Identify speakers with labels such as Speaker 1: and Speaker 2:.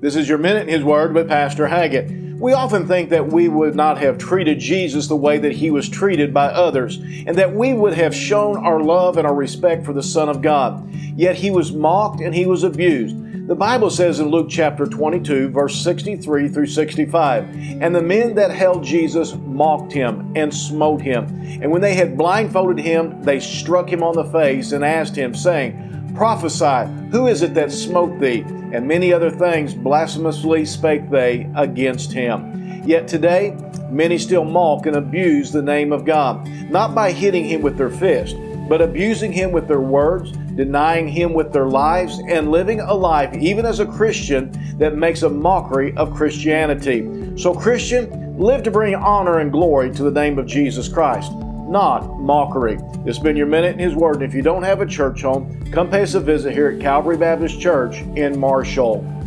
Speaker 1: This is your Minute in His Word with Pastor Haggett. We often think that we would not have treated Jesus the way that he was treated by others, and that we would have shown our love and our respect for the Son of God. Yet he was mocked and he was abused. The Bible says in Luke chapter 22, verse 63 through 65, And the men that held Jesus mocked him and smote him. And when they had blindfolded him, they struck him on the face and asked him, saying, Prophesy, who is it that smote thee? And many other things blasphemously spake they against him. Yet today, many still mock and abuse the name of God, not by hitting him with their fist, but abusing him with their words denying Him with their lives, and living a life, even as a Christian, that makes a mockery of Christianity. So, Christian, live to bring honor and glory to the name of Jesus Christ, not mockery. It's been your minute in His Word. And if you don't have a church home, come pay us a visit here at Calvary Baptist Church in Marshall.